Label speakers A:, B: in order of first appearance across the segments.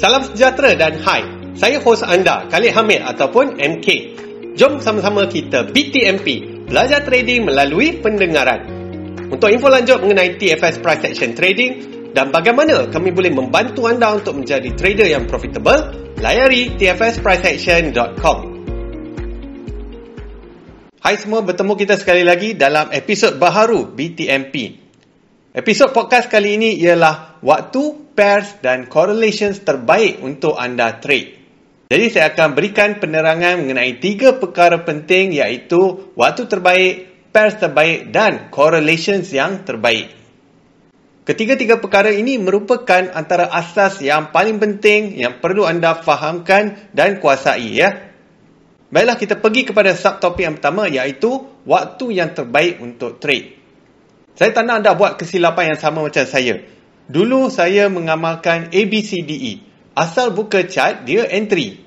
A: Salam sejahtera dan hai. Saya hos anda, Khalid Hamid ataupun MK. Jom sama-sama kita BTMP, belajar trading melalui pendengaran. Untuk info lanjut mengenai TFS Price Action Trading dan bagaimana kami boleh membantu anda untuk menjadi trader yang profitable, layari tfspriceaction.com. Hai semua, bertemu kita sekali lagi dalam episod baharu BTMP. Episod podcast kali ini ialah waktu, pairs dan correlations terbaik untuk anda trade. Jadi saya akan berikan penerangan mengenai tiga perkara penting iaitu waktu terbaik, pairs terbaik dan correlations yang terbaik. Ketiga-tiga perkara ini merupakan antara asas yang paling penting yang perlu anda fahamkan dan kuasai ya. Baiklah kita pergi kepada subtopik yang pertama iaitu waktu yang terbaik untuk trade. Saya tak nak anda buat kesilapan yang sama macam saya. Dulu saya mengamalkan ABCDE. Asal buka chart, dia entry.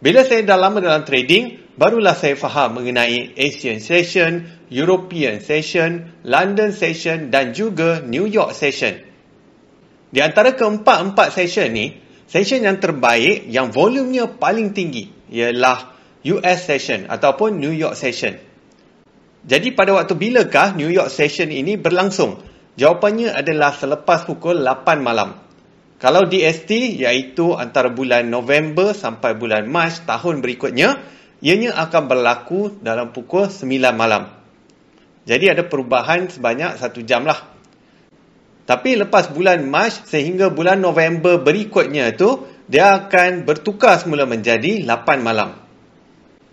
A: Bila saya dah lama dalam trading, barulah saya faham mengenai Asian Session, European Session, London Session dan juga New York Session. Di antara keempat-empat session ni, session yang terbaik yang volumenya paling tinggi ialah US Session ataupun New York Session. Jadi pada waktu bilakah New York Session ini berlangsung? Jawapannya adalah selepas pukul 8 malam. Kalau DST iaitu antara bulan November sampai bulan Mac tahun berikutnya, ianya akan berlaku dalam pukul 9 malam. Jadi ada perubahan sebanyak satu jam lah. Tapi lepas bulan Mac sehingga bulan November berikutnya tu, dia akan bertukar semula menjadi 8 malam.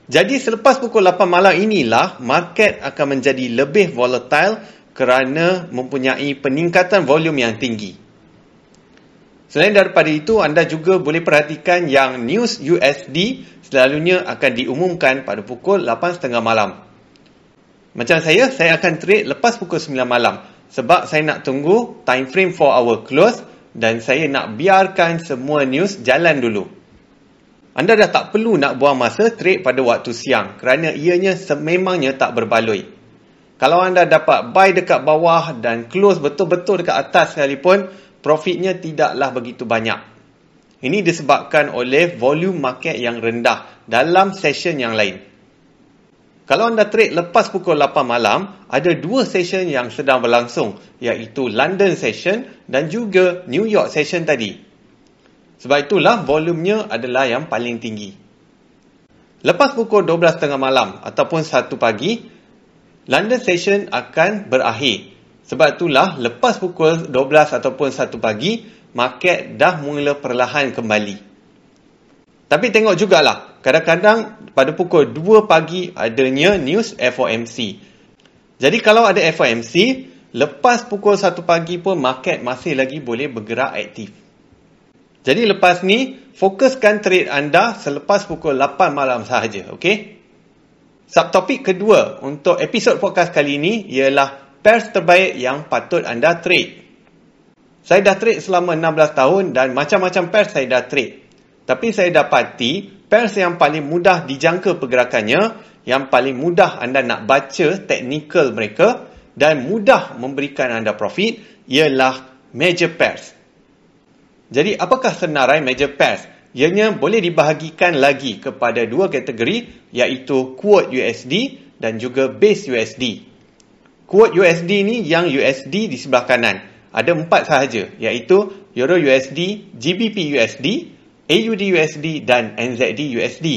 A: Jadi selepas pukul 8 malam inilah market akan menjadi lebih volatile kerana mempunyai peningkatan volume yang tinggi. Selain daripada itu, anda juga boleh perhatikan yang news USD selalunya akan diumumkan pada pukul 8.30 malam. Macam saya, saya akan trade lepas pukul 9 malam sebab saya nak tunggu time frame 4 hour close dan saya nak biarkan semua news jalan dulu. Anda dah tak perlu nak buang masa trade pada waktu siang kerana ianya sememangnya tak berbaloi. Kalau anda dapat buy dekat bawah dan close betul-betul dekat atas sekalipun, profitnya tidaklah begitu banyak. Ini disebabkan oleh volume market yang rendah dalam session yang lain. Kalau anda trade lepas pukul 8 malam, ada dua session yang sedang berlangsung iaitu London session dan juga New York session tadi. Sebab itulah volumenya adalah yang paling tinggi. Lepas pukul 12.30 malam ataupun 1 pagi, London Session akan berakhir. Sebab itulah lepas pukul 12 ataupun 1 pagi, market dah mula perlahan kembali. Tapi tengok jugalah, kadang-kadang pada pukul 2 pagi adanya news FOMC. Jadi kalau ada FOMC, lepas pukul 1 pagi pun market masih lagi boleh bergerak aktif. Jadi lepas ni, fokuskan trade anda selepas pukul 8 malam sahaja, okey? Subtopik kedua untuk episod podcast kali ini ialah pairs terbaik yang patut anda trade. Saya dah trade selama 16 tahun dan macam-macam pairs saya dah trade. Tapi saya dapati pairs yang paling mudah dijangka pergerakannya, yang paling mudah anda nak baca teknikal mereka dan mudah memberikan anda profit ialah major pairs. Jadi apakah senarai major pairs? Ianya boleh dibahagikan lagi kepada dua kategori iaitu quote USD dan juga base USD. Quote USD ni yang USD di sebelah kanan. Ada empat sahaja iaitu Euro USD, GBP USD, AUD USD dan NZD USD.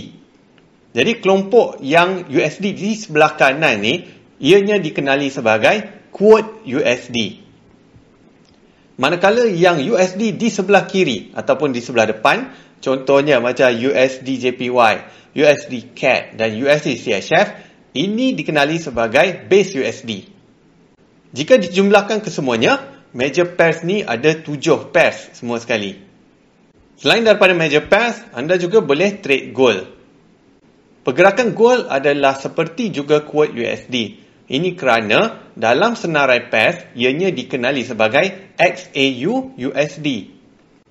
A: Jadi kelompok yang USD di sebelah kanan ni ianya dikenali sebagai quote USD. Manakala yang USD di sebelah kiri ataupun di sebelah depan, contohnya macam USD JPY, USD CAD dan USD CHF, ini dikenali sebagai base USD. Jika dijumlahkan kesemuanya, major pairs ni ada tujuh pairs semua sekali. Selain daripada major pairs, anda juga boleh trade gold. Pergerakan gold adalah seperti juga quote USD. Ini kerana dalam senarai pairs ianya dikenali sebagai XAU USD.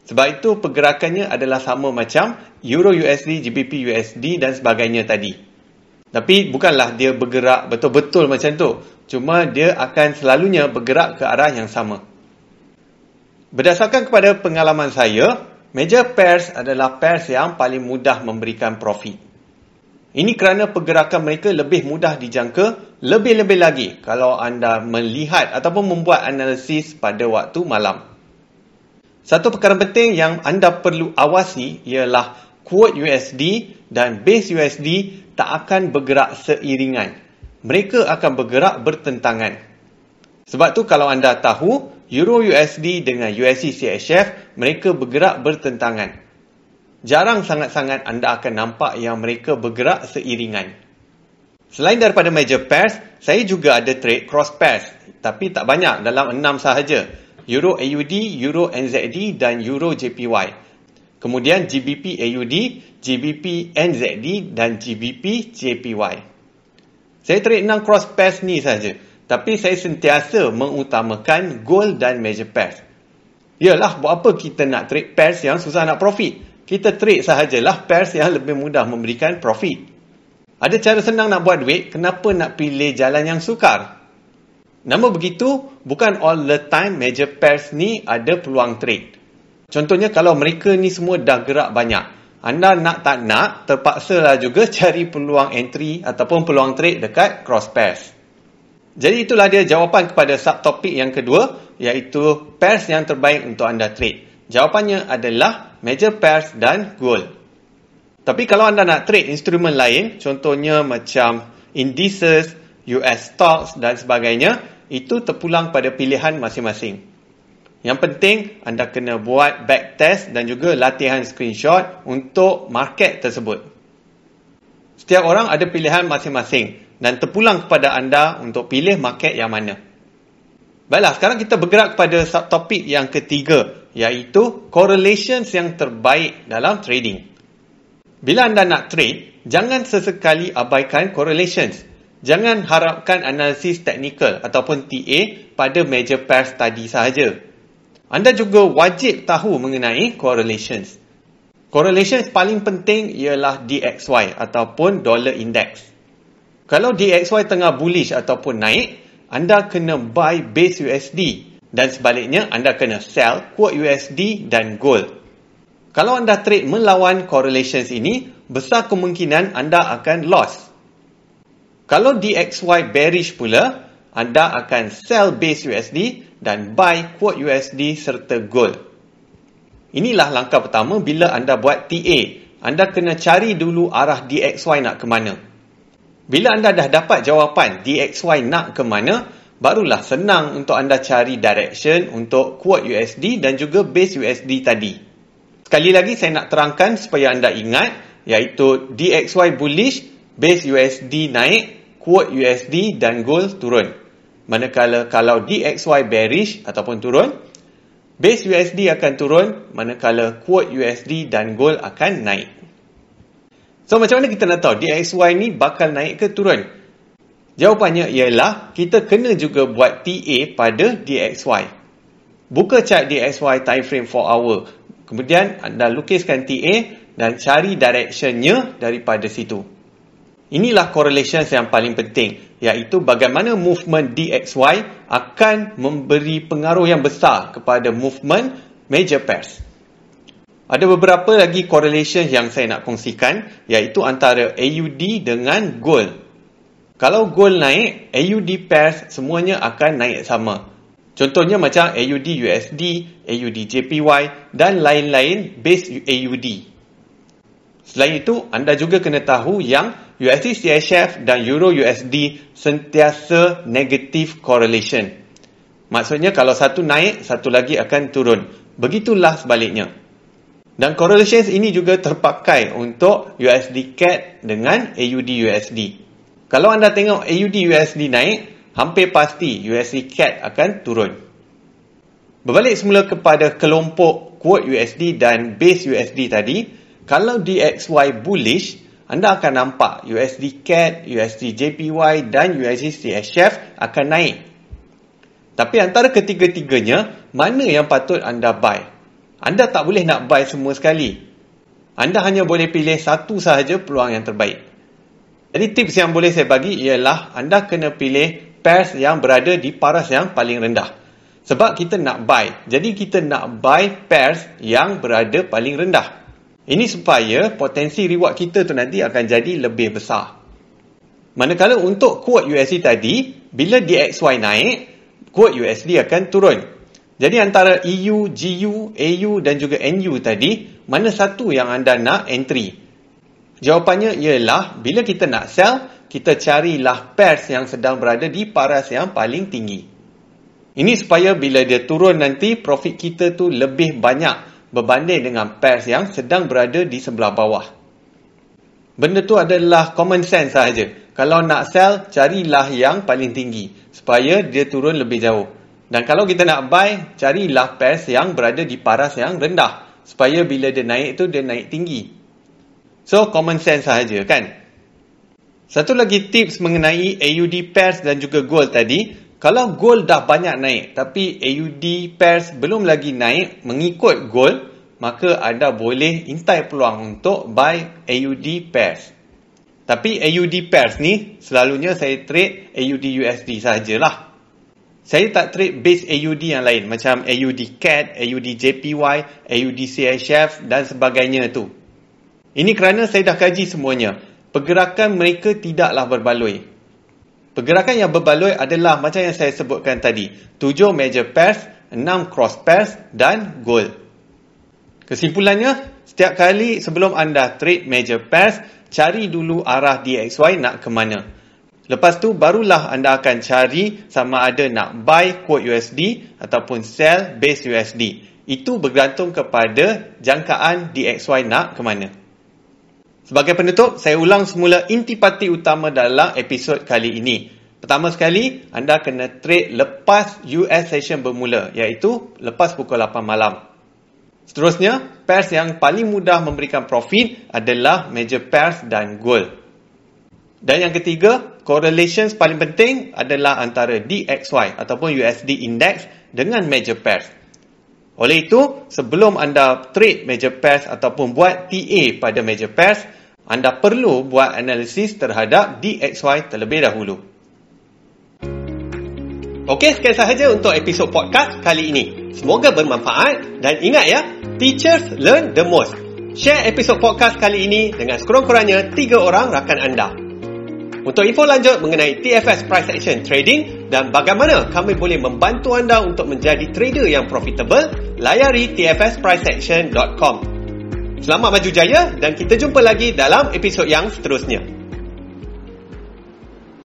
A: Sebab itu pergerakannya adalah sama macam Euro USD, GBP USD dan sebagainya tadi. Tapi bukanlah dia bergerak betul-betul macam tu. Cuma dia akan selalunya bergerak ke arah yang sama. Berdasarkan kepada pengalaman saya, major pairs adalah pairs yang paling mudah memberikan profit. Ini kerana pergerakan mereka lebih mudah dijangka, lebih-lebih lagi kalau anda melihat ataupun membuat analisis pada waktu malam. Satu perkara penting yang anda perlu awasi ialah quote USD dan base USD tak akan bergerak seiringan. Mereka akan bergerak bertentangan. Sebab tu kalau anda tahu, Euro USD dengan USD CHF, mereka bergerak bertentangan jarang sangat-sangat anda akan nampak yang mereka bergerak seiringan. Selain daripada major pairs, saya juga ada trade cross pairs. Tapi tak banyak, dalam enam sahaja. Euro AUD, Euro NZD dan Euro JPY. Kemudian GBP AUD, GBP NZD dan GBP JPY. Saya trade enam cross pairs ni saja. Tapi saya sentiasa mengutamakan gold dan major pairs. Yalah, buat apa kita nak trade pairs yang susah nak profit? kita trade sahajalah pairs yang lebih mudah memberikan profit. Ada cara senang nak buat duit, kenapa nak pilih jalan yang sukar? Nama begitu, bukan all the time major pairs ni ada peluang trade. Contohnya kalau mereka ni semua dah gerak banyak, anda nak tak nak, terpaksa lah juga cari peluang entry ataupun peluang trade dekat cross pairs. Jadi itulah dia jawapan kepada subtopik yang kedua, iaitu pairs yang terbaik untuk anda trade. Jawapannya adalah major pairs dan gold. Tapi kalau anda nak trade instrumen lain, contohnya macam indices, US stocks dan sebagainya, itu terpulang pada pilihan masing-masing. Yang penting, anda kena buat back test dan juga latihan screenshot untuk market tersebut. Setiap orang ada pilihan masing-masing dan terpulang kepada anda untuk pilih market yang mana. Baiklah, sekarang kita bergerak kepada subtopik yang ketiga, iaitu correlations yang terbaik dalam trading. Bila anda nak trade, jangan sesekali abaikan correlations. Jangan harapkan analisis teknikal ataupun TA pada major pairs tadi sahaja. Anda juga wajib tahu mengenai correlations. Correlations paling penting ialah DXY ataupun dollar index. Kalau DXY tengah bullish ataupun naik, anda kena buy base USD dan sebaliknya anda kena sell quote USD dan gold. Kalau anda trade melawan correlations ini, besar kemungkinan anda akan loss. Kalau DXY bearish pula, anda akan sell base USD dan buy quote USD serta gold. Inilah langkah pertama bila anda buat TA. Anda kena cari dulu arah DXY nak ke mana. Bila anda dah dapat jawapan DXY nak ke mana, barulah senang untuk anda cari direction untuk quote USD dan juga base USD tadi. Sekali lagi saya nak terangkan supaya anda ingat iaitu DXY bullish, base USD naik, quote USD dan gold turun. Manakala kalau DXY bearish ataupun turun, base USD akan turun manakala quote USD dan gold akan naik. So macam mana kita nak tahu DXY ni bakal naik ke turun? Jawapannya ialah kita kena juga buat TA pada DXY. Buka chart DXY time frame 4 hour. Kemudian anda lukiskan TA dan cari directionnya daripada situ. Inilah correlation yang paling penting iaitu bagaimana movement DXY akan memberi pengaruh yang besar kepada movement major pairs. Ada beberapa lagi correlation yang saya nak kongsikan iaitu antara AUD dengan gold. Kalau gold naik, AUD pairs semuanya akan naik sama. Contohnya macam AUD USD, AUD JPY dan lain-lain base AUD. Selain itu, anda juga kena tahu yang USD CHF dan Euro USD sentiasa negative correlation. Maksudnya kalau satu naik, satu lagi akan turun. Begitulah sebaliknya. Dan correlations ini juga terpakai untuk USD CAD dengan AUD USD. Kalau anda tengok AUD USD naik, hampir pasti USD CAD akan turun. Berbalik semula kepada kelompok quote USD dan base USD tadi, kalau DXY bullish, anda akan nampak USD CAD, USD JPY dan USD CHF akan naik. Tapi antara ketiga-tiganya, mana yang patut anda buy? Anda tak boleh nak buy semua sekali. Anda hanya boleh pilih satu sahaja peluang yang terbaik. Jadi tips yang boleh saya bagi ialah anda kena pilih pairs yang berada di paras yang paling rendah. Sebab kita nak buy. Jadi kita nak buy pairs yang berada paling rendah. Ini supaya potensi reward kita tu nanti akan jadi lebih besar. Manakala untuk quote USD tadi, bila DXY naik, quote USD akan turun. Jadi antara EU, GU, AU dan juga NU tadi, mana satu yang anda nak entry? Jawapannya ialah bila kita nak sell, kita carilah pairs yang sedang berada di paras yang paling tinggi. Ini supaya bila dia turun nanti profit kita tu lebih banyak berbanding dengan pairs yang sedang berada di sebelah bawah. Benda tu adalah common sense sahaja. Kalau nak sell, carilah yang paling tinggi supaya dia turun lebih jauh. Dan kalau kita nak buy, carilah pairs yang berada di paras yang rendah supaya bila dia naik tu dia naik tinggi. So common sense sahaja kan? Satu lagi tips mengenai AUD pairs dan juga gold tadi, kalau gold dah banyak naik tapi AUD pairs belum lagi naik mengikut gold, maka anda boleh intai peluang untuk buy AUD pairs. Tapi AUD pairs ni selalunya saya trade AUD USD sajalah. Saya tak trade base AUD yang lain macam AUD CAD, AUD JPY, AUD CHF dan sebagainya tu. Ini kerana saya dah kaji semuanya. Pergerakan mereka tidaklah berbaloi. Pergerakan yang berbaloi adalah macam yang saya sebutkan tadi. tujuh major pairs, enam cross pairs dan gold. Kesimpulannya, setiap kali sebelum anda trade major pairs, cari dulu arah DXY nak ke mana. Lepas tu barulah anda akan cari sama ada nak buy quote USD ataupun sell base USD. Itu bergantung kepada jangkaan DXY nak ke mana. Sebagai penutup, saya ulang semula intipati utama dalam episod kali ini. Pertama sekali, anda kena trade lepas US session bermula, iaitu lepas pukul 8 malam. Seterusnya, pairs yang paling mudah memberikan profit adalah major pairs dan gold. Dan yang ketiga, correlations paling penting adalah antara DXY ataupun USD index dengan major pairs. Oleh itu, sebelum anda trade major pairs ataupun buat TA pada major pairs, anda perlu buat analisis terhadap DXY terlebih dahulu. Okey, sekian sahaja untuk episod podcast kali ini. Semoga bermanfaat dan ingat ya, teachers learn the most. Share episod podcast kali ini dengan sekurang-kurangnya tiga orang rakan anda. Untuk info lanjut mengenai TFS Price Action Trading dan bagaimana kami boleh membantu anda untuk menjadi trader yang profitable, layari tfspriceaction.com. Selamat maju jaya dan kita jumpa lagi dalam episod yang seterusnya.